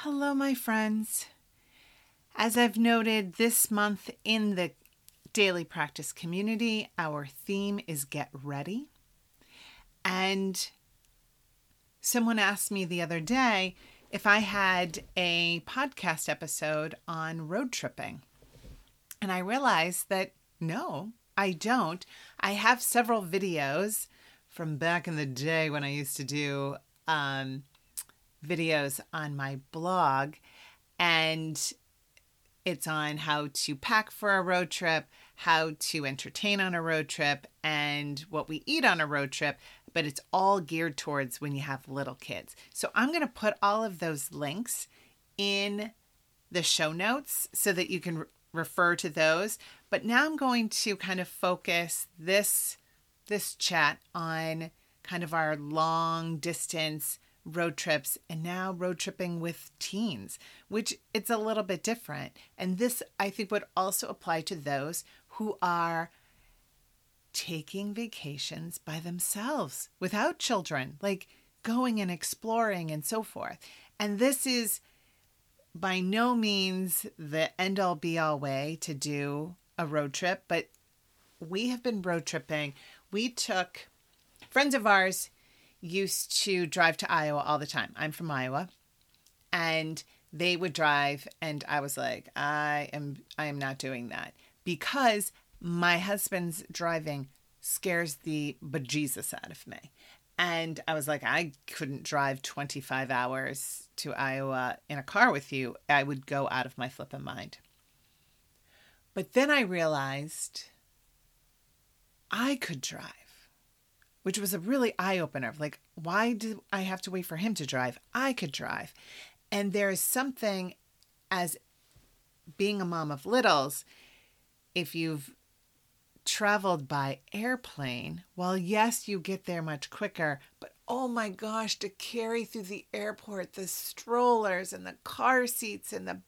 Hello, my friends. As I've noted this month in the daily practice community, our theme is Get Ready. And someone asked me the other day if I had a podcast episode on road tripping. And I realized that no, I don't. I have several videos from back in the day when I used to do um, videos on my blog, and it's on how to pack for a road trip, how to entertain on a road trip, and what we eat on a road trip. But it's all geared towards when you have little kids. So I'm going to put all of those links in the show notes so that you can re- refer to those. But now I'm going to kind of focus this this chat on kind of our long distance road trips and now road tripping with teens, which it's a little bit different. And this I think would also apply to those who are taking vacations by themselves without children, like going and exploring and so forth. And this is by no means the end all be all way to do a road trip, but we have been road tripping. We took friends of ours used to drive to Iowa all the time. I'm from Iowa. And they would drive and I was like, I am I am not doing that because my husband's driving scares the bejesus out of me. And I was like, I couldn't drive 25 hours to Iowa in a car with you. I would go out of my flipping mind. But then I realized I could drive, which was a really eye opener. Like, why do I have to wait for him to drive? I could drive. And there is something as being a mom of littles, if you've traveled by airplane, well, yes, you get there much quicker, but oh my gosh, to carry through the airport the strollers and the car seats and the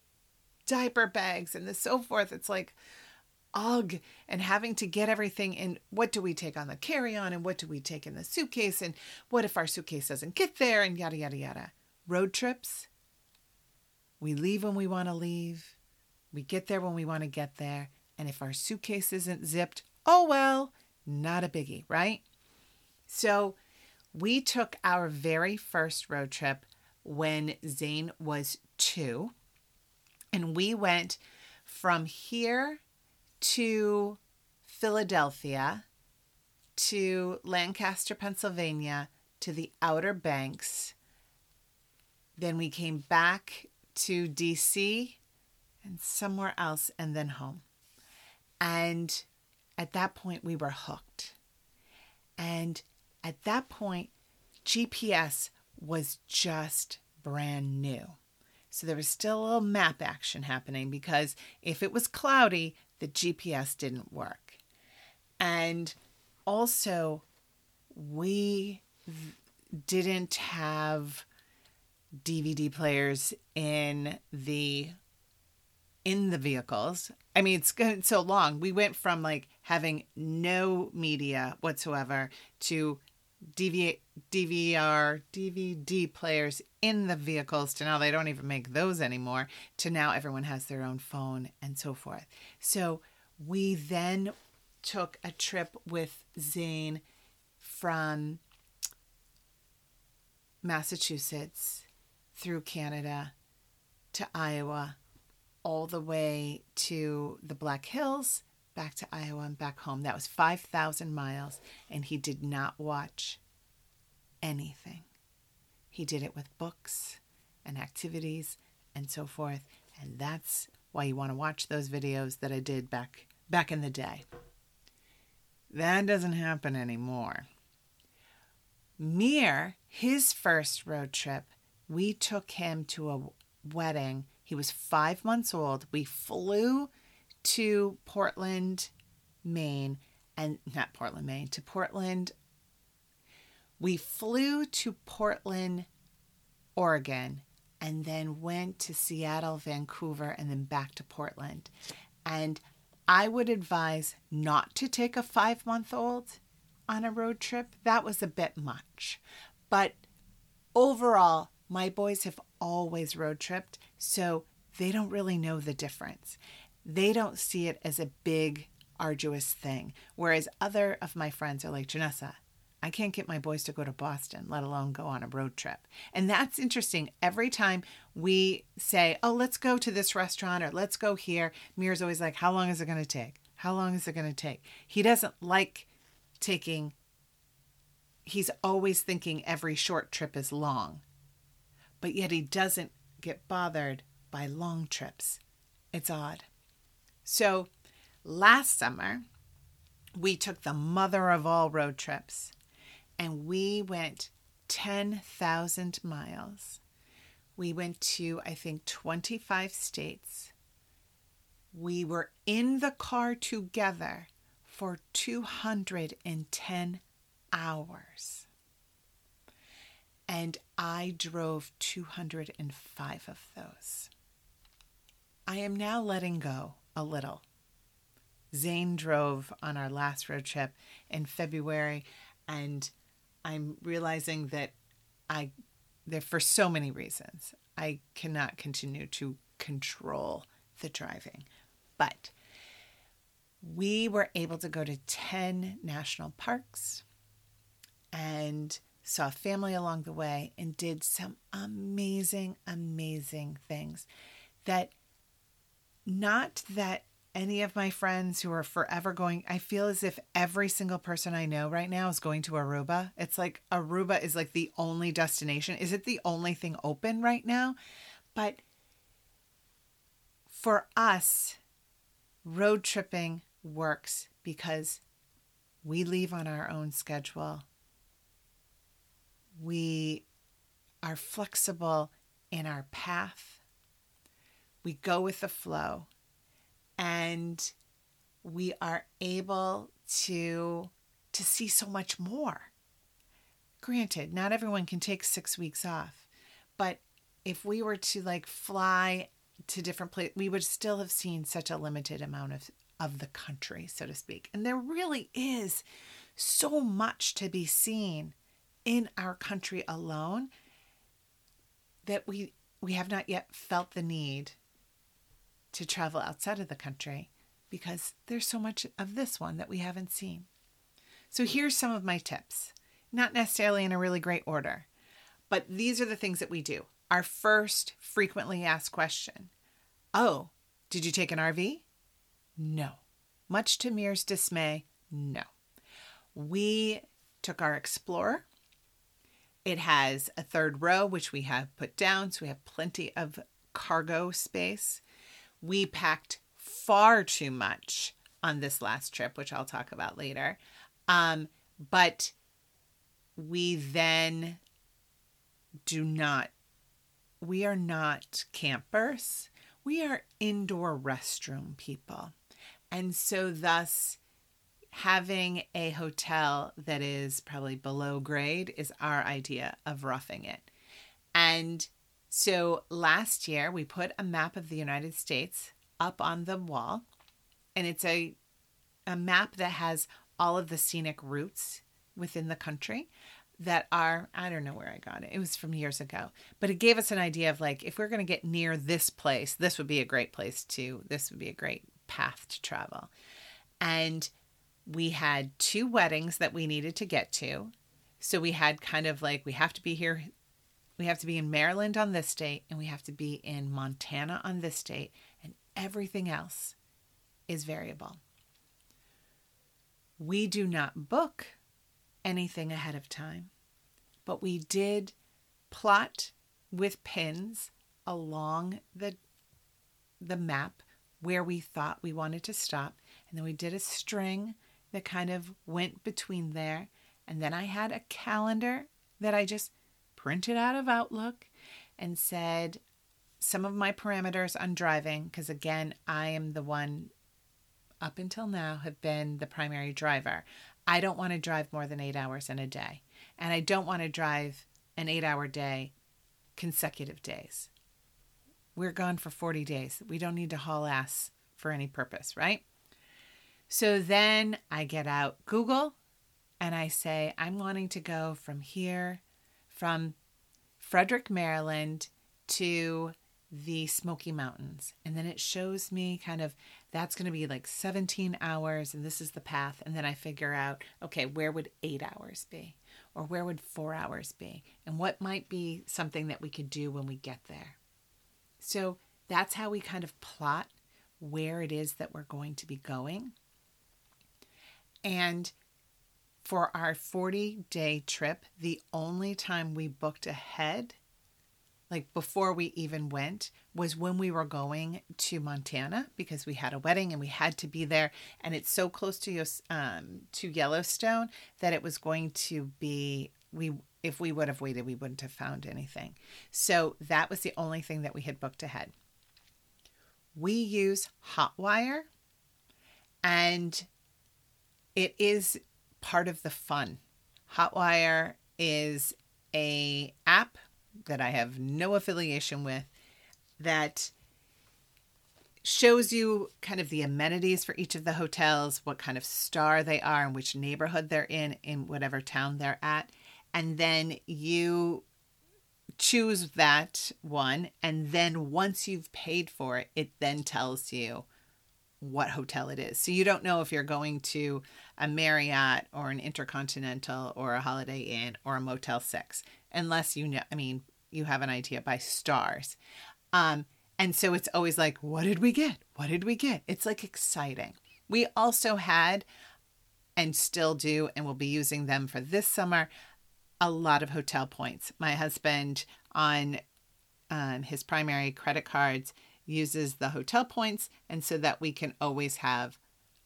diaper bags and the so forth, it's like, ugh, and having to get everything in. What do we take on the carry on and what do we take in the suitcase? And what if our suitcase doesn't get there? And yada, yada, yada. Road trips, we leave when we want to leave, we get there when we want to get there. And if our suitcase isn't zipped, oh well, not a biggie, right? So we took our very first road trip when Zane was two. And we went from here to Philadelphia to Lancaster, Pennsylvania to the Outer Banks. Then we came back to DC and somewhere else and then home. And at that point, we were hooked. And at that point, GPS was just brand new. So there was still a little map action happening because if it was cloudy, the GPS didn't work. And also, we didn't have DVD players in the in the vehicles. I mean, it's been so long. We went from like having no media whatsoever to DV, DVR, DVD players in the vehicles to now they don't even make those anymore to now everyone has their own phone and so forth. So we then took a trip with Zane from Massachusetts through Canada to Iowa all the way to the Black Hills, back to Iowa, and back home. That was 5,000 miles, and he did not watch anything. He did it with books and activities and so forth, and that's why you want to watch those videos that I did back back in the day. That doesn't happen anymore. Mir, his first road trip, we took him to a wedding he was five months old. We flew to Portland, Maine, and not Portland, Maine, to Portland. We flew to Portland, Oregon, and then went to Seattle, Vancouver, and then back to Portland. And I would advise not to take a five month old on a road trip. That was a bit much. But overall, my boys have always road tripped, so they don't really know the difference. They don't see it as a big, arduous thing. Whereas other of my friends are like, Janessa, I can't get my boys to go to Boston, let alone go on a road trip. And that's interesting. Every time we say, oh, let's go to this restaurant or let's go here, Mir's always like, how long is it going to take? How long is it going to take? He doesn't like taking, he's always thinking every short trip is long, but yet he doesn't get bothered by long trips. It's odd. So last summer, we took the mother of all road trips and we went 10,000 miles. We went to, I think, 25 states. We were in the car together for 210 hours. And I drove 205 of those. I am now letting go a little. Zane drove on our last road trip in February, and I'm realizing that I, there for so many reasons, I cannot continue to control the driving. But we were able to go to 10 national parks and saw family along the way and did some amazing, amazing things that not that any of my friends who are forever going, I feel as if every single person I know right now is going to Aruba. It's like Aruba is like the only destination. Is it the only thing open right now? But for us, road tripping works because we leave on our own schedule. We are flexible in our path. We go with the flow and we are able to to see so much more. Granted, not everyone can take 6 weeks off, but if we were to like fly to different places, we would still have seen such a limited amount of of the country, so to speak. And there really is so much to be seen in our country alone that we we have not yet felt the need to travel outside of the country because there's so much of this one that we haven't seen. So here's some of my tips, not necessarily in a really great order, but these are the things that we do. Our first frequently asked question Oh, did you take an RV? No. Much to Mir's dismay, no. We took our Explorer. It has a third row, which we have put down, so we have plenty of cargo space we packed far too much on this last trip, which I'll talk about later. Um, but we then do not, we are not campers. We are indoor restroom people. And so, thus, having a hotel that is probably below grade is our idea of roughing it. And so last year, we put a map of the United States up on the wall, and it's a, a map that has all of the scenic routes within the country that are I don't know where I got it. It was from years ago. But it gave us an idea of like if we're going to get near this place, this would be a great place to this would be a great path to travel. And we had two weddings that we needed to get to. So we had kind of like we have to be here we have to be in Maryland on this date, and we have to be in Montana on this date, and everything else is variable. We do not book anything ahead of time, but we did plot with pins along the the map where we thought we wanted to stop, and then we did a string that kind of went between there, and then I had a calendar that I just printed out of Outlook and said some of my parameters on driving, because again, I am the one up until now have been the primary driver. I don't want to drive more than eight hours in a day. And I don't want to drive an eight hour day consecutive days. We're gone for 40 days. We don't need to haul ass for any purpose, right? So then I get out Google and I say, I'm wanting to go from here from Frederick, Maryland to the Smoky Mountains. And then it shows me kind of that's going to be like 17 hours and this is the path. And then I figure out, okay, where would eight hours be? Or where would four hours be? And what might be something that we could do when we get there? So that's how we kind of plot where it is that we're going to be going. And for our 40 day trip, the only time we booked ahead like before we even went was when we were going to Montana because we had a wedding and we had to be there and it's so close to um to Yellowstone that it was going to be we if we would have waited we wouldn't have found anything. So that was the only thing that we had booked ahead. We use Hotwire and it is part of the fun. Hotwire is a app that I have no affiliation with that shows you kind of the amenities for each of the hotels, what kind of star they are, and which neighborhood they're in, in whatever town they're at. And then you choose that one. And then once you've paid for it, it then tells you what hotel it is. So you don't know if you're going to a Marriott or an Intercontinental or a Holiday Inn or a Motel 6 unless you know, I mean, you have an idea by stars. Um, and so it's always like, what did we get? What did we get? It's like exciting. We also had and still do, and will be using them for this summer, a lot of hotel points. My husband, on um, his primary credit cards, uses the hotel points, and so that we can always have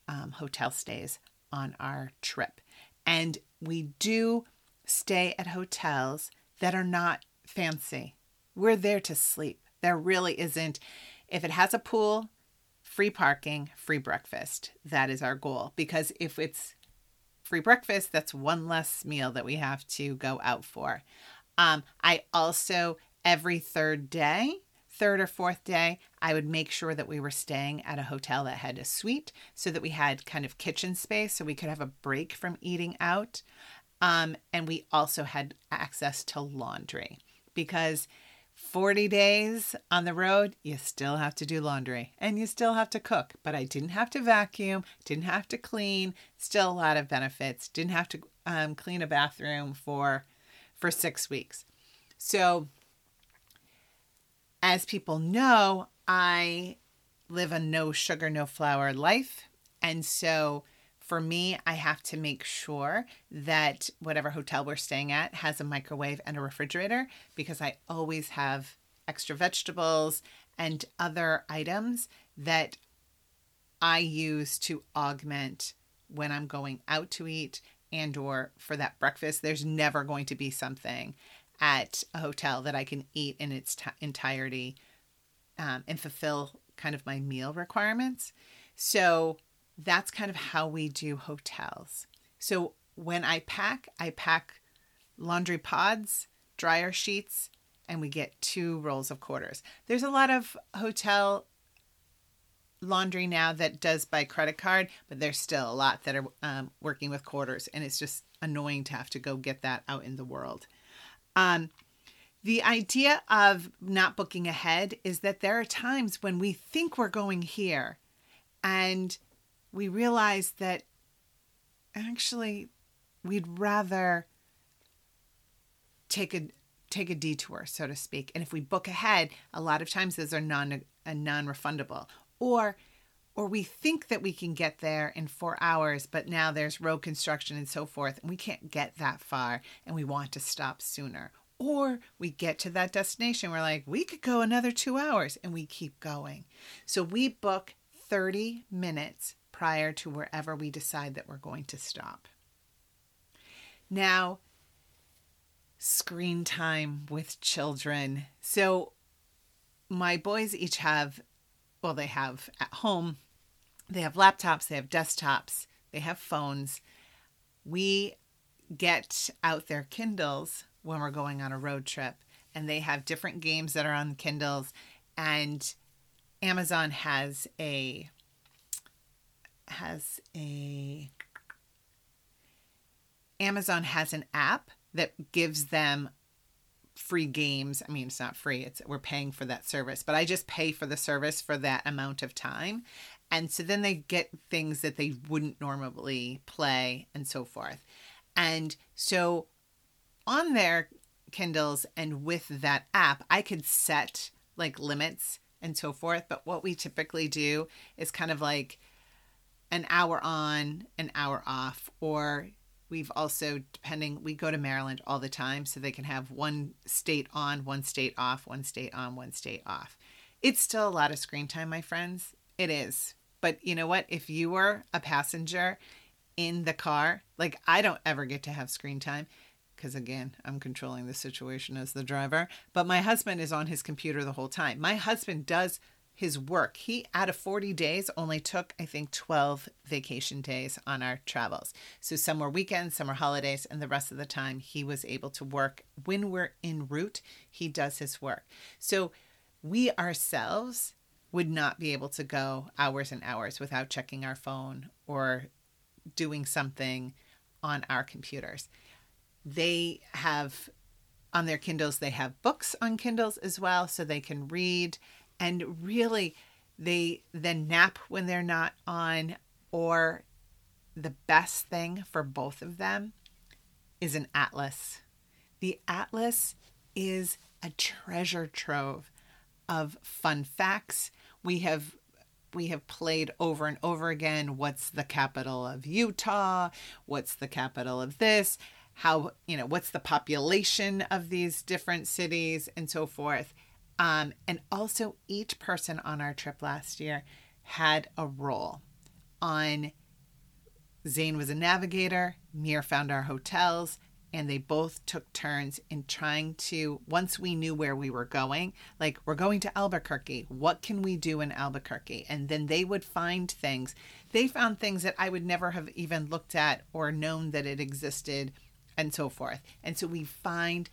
um, hotel stays on our trip. And we do stay at hotels that are not fancy. We're there to sleep. There really isn't. If it has a pool, free parking, free breakfast. That is our goal. Because if it's free breakfast, that's one less meal that we have to go out for. Um, I also, every third day, third or fourth day, I would make sure that we were staying at a hotel that had a suite so that we had kind of kitchen space so we could have a break from eating out. Um, and we also had access to laundry because 40 days on the road, you still have to do laundry and you still have to cook. But I didn't have to vacuum, didn't have to clean, still a lot of benefits. Didn't have to um, clean a bathroom for for six weeks. So, as people know, I live a no sugar, no flour life. And so for me, I have to make sure that whatever hotel we're staying at has a microwave and a refrigerator because I always have extra vegetables and other items that I use to augment when I'm going out to eat and or for that breakfast. There's never going to be something at a hotel that I can eat in its t- entirety um, and fulfill kind of my meal requirements. So that's kind of how we do hotels. So when I pack, I pack laundry pods, dryer sheets, and we get two rolls of quarters. There's a lot of hotel laundry now that does by credit card, but there's still a lot that are um, working with quarters, and it's just annoying to have to go get that out in the world. Um, the idea of not booking ahead is that there are times when we think we're going here and we realize that actually we'd rather take a take a detour so to speak. And if we book ahead a lot of times those are non non-refundable. Or or we think that we can get there in 4 hours but now there's road construction and so forth and we can't get that far and we want to stop sooner or we get to that destination we're like we could go another 2 hours and we keep going so we book 30 minutes prior to wherever we decide that we're going to stop. Now, screen time with children. So, my boys each have, well, they have at home, they have laptops, they have desktops, they have phones. We get out their Kindles when we're going on a road trip, and they have different games that are on Kindles. And Amazon has a has a Amazon has an app that gives them free games. I mean, it's not free. It's we're paying for that service, but I just pay for the service for that amount of time. And so then they get things that they wouldn't normally play and so forth. And so on their Kindles and with that app, I could set like limits and so forth. But what we typically do is kind of like an hour on, an hour off, or we've also, depending, we go to Maryland all the time so they can have one state on, one state off, one state on, one state off. It's still a lot of screen time, my friends. It is. But you know what? If you were a passenger in the car, like I don't ever get to have screen time because again, I'm controlling the situation as the driver, but my husband is on his computer the whole time. My husband does his work. He, out of 40 days, only took, I think, 12 vacation days on our travels. So some were weekends, some were holidays, and the rest of the time he was able to work. When we're en route, he does his work. So we ourselves would not be able to go hours and hours without checking our phone or doing something on our computers. They have on their Kindles, they have books on Kindles as well, so they can read and really they then nap when they're not on or the best thing for both of them is an atlas. The atlas is a treasure trove of fun facts. We have we have played over and over again what's the capital of utah? What's the capital of this? How you know what's the population of these different cities and so forth um, and also, each person on our trip last year had a role. On Zane was a navigator, Mir found our hotels, and they both took turns in trying to, once we knew where we were going, like we're going to Albuquerque, what can we do in Albuquerque? And then they would find things. They found things that I would never have even looked at or known that it existed, and so forth. And so we find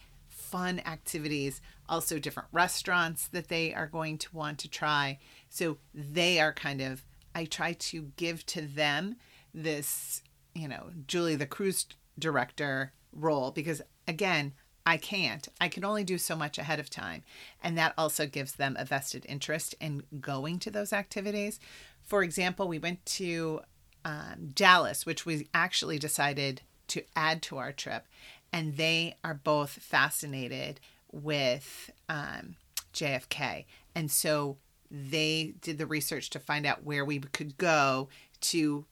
fun activities, also different restaurants that they are going to want to try. So they are kind of, I try to give to them this, you know, Julie, the cruise director role, because again, I can't. I can only do so much ahead of time. And that also gives them a vested interest in going to those activities. For example, we went to um, Dallas, which we actually decided to add to our trip and they are both fascinated with um, JFK. And so they did the research to find out where we could go to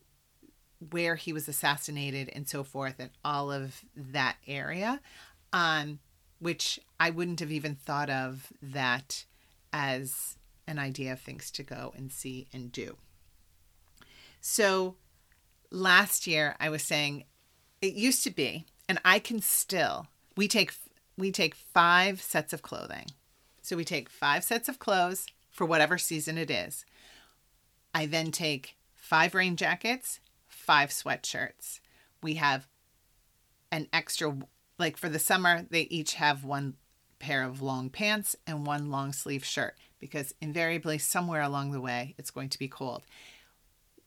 where he was assassinated and so forth and all of that area um, which i wouldn't have even thought of that as an idea of things to go and see and do so last year i was saying it used to be and I can still we take we take 5 sets of clothing. So we take 5 sets of clothes for whatever season it is. I then take 5 rain jackets, 5 sweatshirts. We have an extra like for the summer they each have one pair of long pants and one long sleeve shirt because invariably somewhere along the way it's going to be cold.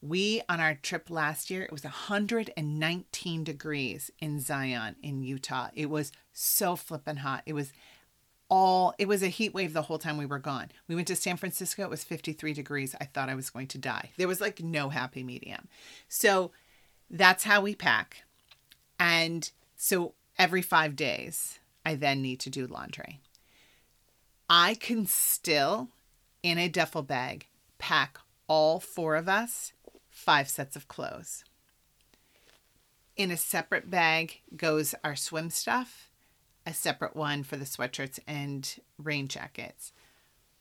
We, on our trip last year, it was 119 degrees in Zion, in Utah. It was so flippin' hot. It was all, it was a heat wave the whole time we were gone. We went to San Francisco, it was 53 degrees. I thought I was going to die. There was like no happy medium. So that's how we pack. And so every five days, I then need to do laundry. I can still, in a duffel bag, pack all four of us five sets of clothes. In a separate bag goes our swim stuff, a separate one for the sweatshirts and rain jackets.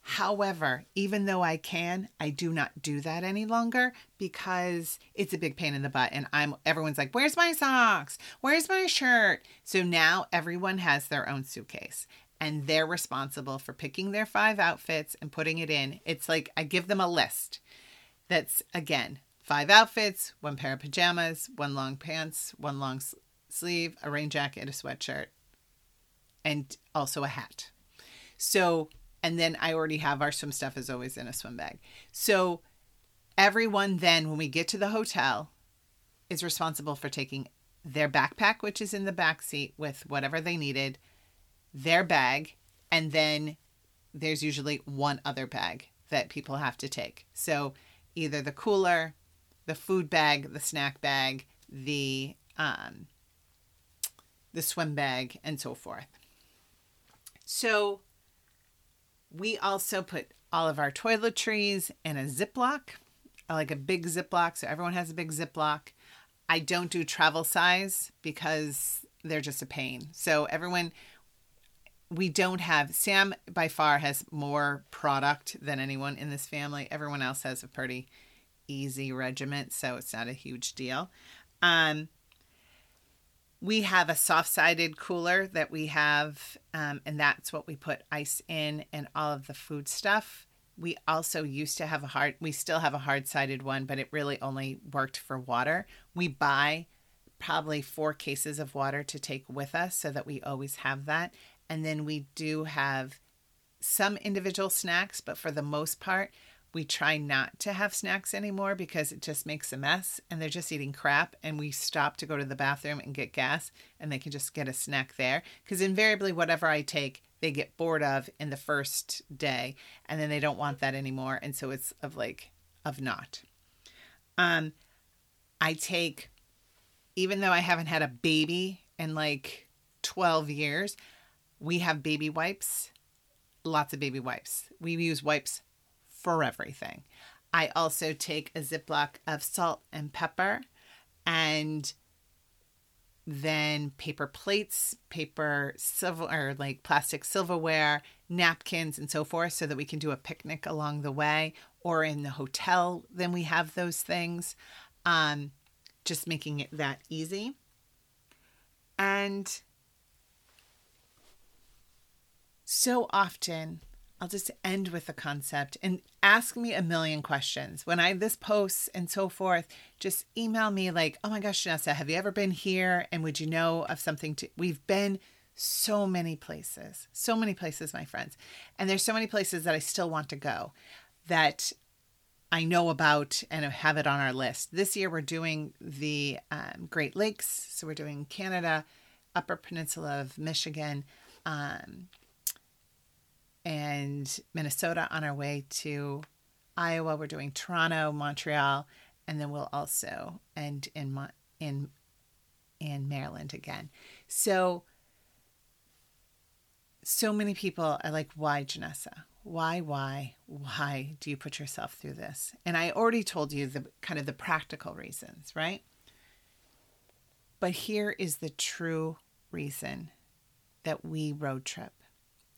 However, even though I can, I do not do that any longer because it's a big pain in the butt and I'm everyone's like, "Where's my socks? Where's my shirt?" So now everyone has their own suitcase and they're responsible for picking their five outfits and putting it in. It's like I give them a list. That's again five outfits, one pair of pajamas, one long pants, one long sleeve, a rain jacket, a sweatshirt, and also a hat. So, and then I already have our swim stuff as always in a swim bag. So, everyone then, when we get to the hotel, is responsible for taking their backpack, which is in the back seat with whatever they needed, their bag, and then there's usually one other bag that people have to take. So either the cooler, the food bag, the snack bag, the um, the swim bag, and so forth. So we also put all of our toiletries in a Ziploc, like a big Ziploc. So everyone has a big Ziploc. I don't do travel size because they're just a pain. So everyone, we don't have, Sam by far has more product than anyone in this family. Everyone else has a pretty easy regiment, so it's not a huge deal. Um, we have a soft sided cooler that we have, um, and that's what we put ice in and all of the food stuff. We also used to have a hard, we still have a hard sided one, but it really only worked for water. We buy probably four cases of water to take with us so that we always have that. And then we do have some individual snacks, but for the most part, we try not to have snacks anymore because it just makes a mess and they're just eating crap. And we stop to go to the bathroom and get gas and they can just get a snack there. Because invariably, whatever I take, they get bored of in the first day and then they don't want that anymore. And so it's of like, of not. Um, I take, even though I haven't had a baby in like 12 years, we have baby wipes, lots of baby wipes. We use wipes for everything. I also take a Ziploc of salt and pepper and then paper plates, paper silver or like plastic silverware, napkins, and so forth, so that we can do a picnic along the way or in the hotel. Then we have those things, um, just making it that easy. And so often I'll just end with the concept and ask me a million questions. When I this posts and so forth, just email me like, "Oh my gosh, Janessa, have you ever been here and would you know of something to We've been so many places. So many places, my friends. And there's so many places that I still want to go that I know about and have it on our list. This year we're doing the um, Great Lakes, so we're doing Canada, Upper Peninsula of Michigan, um, and Minnesota on our way to Iowa. We're doing Toronto, Montreal, and then we'll also end in in in Maryland again. So so many people are like, why Janessa? Why, why, why do you put yourself through this? And I already told you the kind of the practical reasons, right? But here is the true reason that we road trip.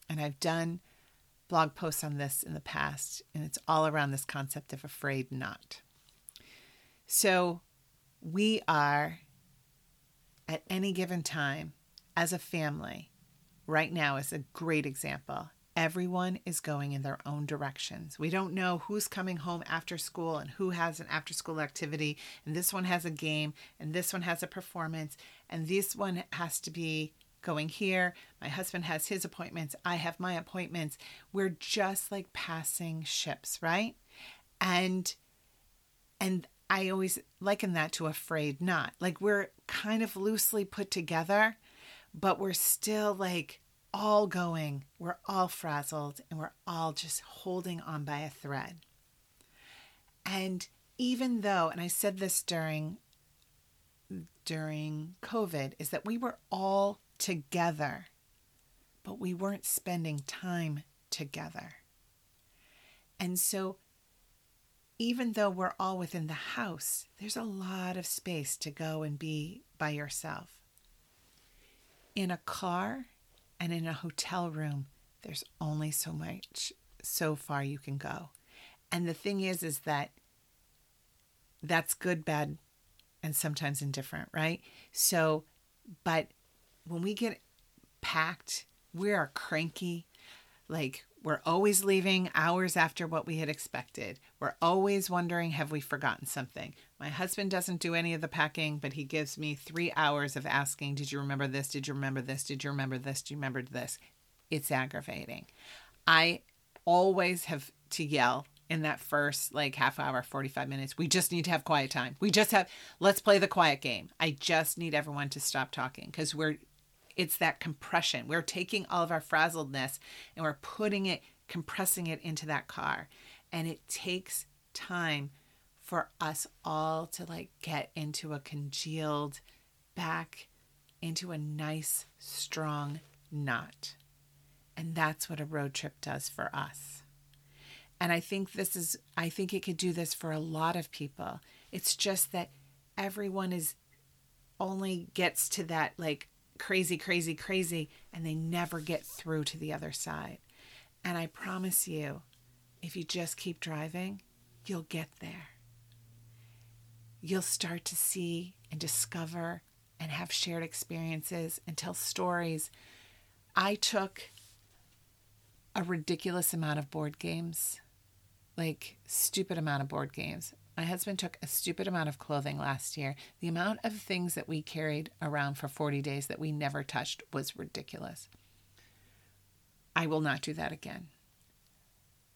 And I've done blog posts on this in the past, and it's all around this concept of afraid not. So we are at any given time as a family, right now is a great example. Everyone is going in their own directions. We don't know who's coming home after school and who has an after school activity, and this one has a game, and this one has a performance, and this one has to be going here. My husband has his appointments. I have my appointments. We're just like passing ships, right? And and I always liken that to afraid not. Like we're kind of loosely put together, but we're still like all going. We're all frazzled and we're all just holding on by a thread. And even though, and I said this during during COVID, is that we were all together, but we weren't spending time together. And so, even though we're all within the house, there's a lot of space to go and be by yourself. In a car and in a hotel room, there's only so much, so far you can go. And the thing is, is that that's good, bad, and sometimes indifferent, right? So, but when we get packed, we are cranky. Like we're always leaving hours after what we had expected. We're always wondering, have we forgotten something? My husband doesn't do any of the packing, but he gives me three hours of asking, Did you remember this? Did you remember this? Did you remember this? Do you remember this? It's aggravating. I always have to yell in that first like half hour, 45 minutes. We just need to have quiet time. We just have, let's play the quiet game. I just need everyone to stop talking because we're it's that compression. We're taking all of our frazzledness and we're putting it, compressing it into that car. And it takes time for us all to like get into a congealed back into a nice, strong knot. And that's what a road trip does for us. And I think this is, I think it could do this for a lot of people. It's just that everyone is only gets to that like crazy, crazy, crazy, and they never get through to the other side. And I promise you, if you just keep driving, you'll get there. You'll start to see and discover and have shared experiences and tell stories. I took a ridiculous amount of board games, like stupid amount of board games. My husband took a stupid amount of clothing last year. The amount of things that we carried around for 40 days that we never touched was ridiculous. I will not do that again.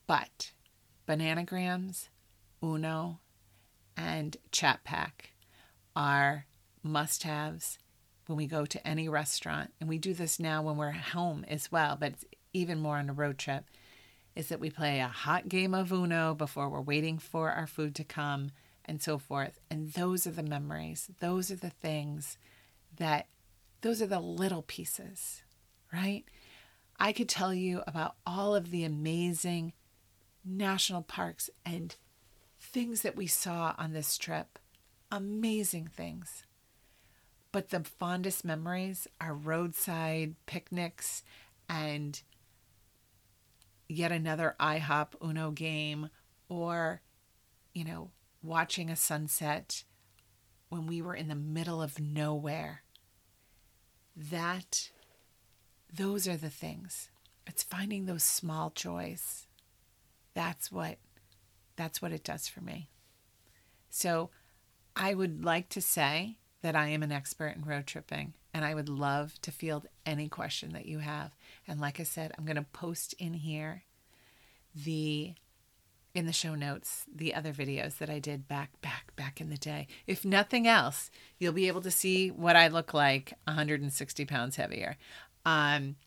But bananagrams, Uno, and Chat Pack are must haves when we go to any restaurant. And we do this now when we're home as well, but even more on a road trip is that we play a hot game of Uno before we're waiting for our food to come and so forth. And those are the memories. Those are the things that, those are the little pieces, right? I could tell you about all of the amazing national parks and things that we saw on this trip. Amazing things. But the fondest memories are roadside picnics and yet another IHOP Uno game or, you know, watching a sunset when we were in the middle of nowhere. That, those are the things. It's finding those small joys. That's what, that's what it does for me. So I would like to say that I am an expert in road tripping and I would love to field any question that you have. And like I said, I'm going to post in here the in the show notes the other videos that I did back back back in the day. If nothing else, you'll be able to see what I look like 160 pounds heavier, um,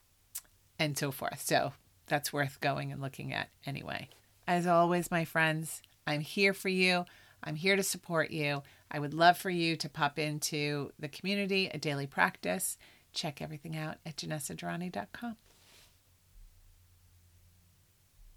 and so forth. So that's worth going and looking at anyway. As always, my friends, I'm here for you. I'm here to support you. I would love for you to pop into the community, a daily practice. Check everything out at JanessaDurrani.com.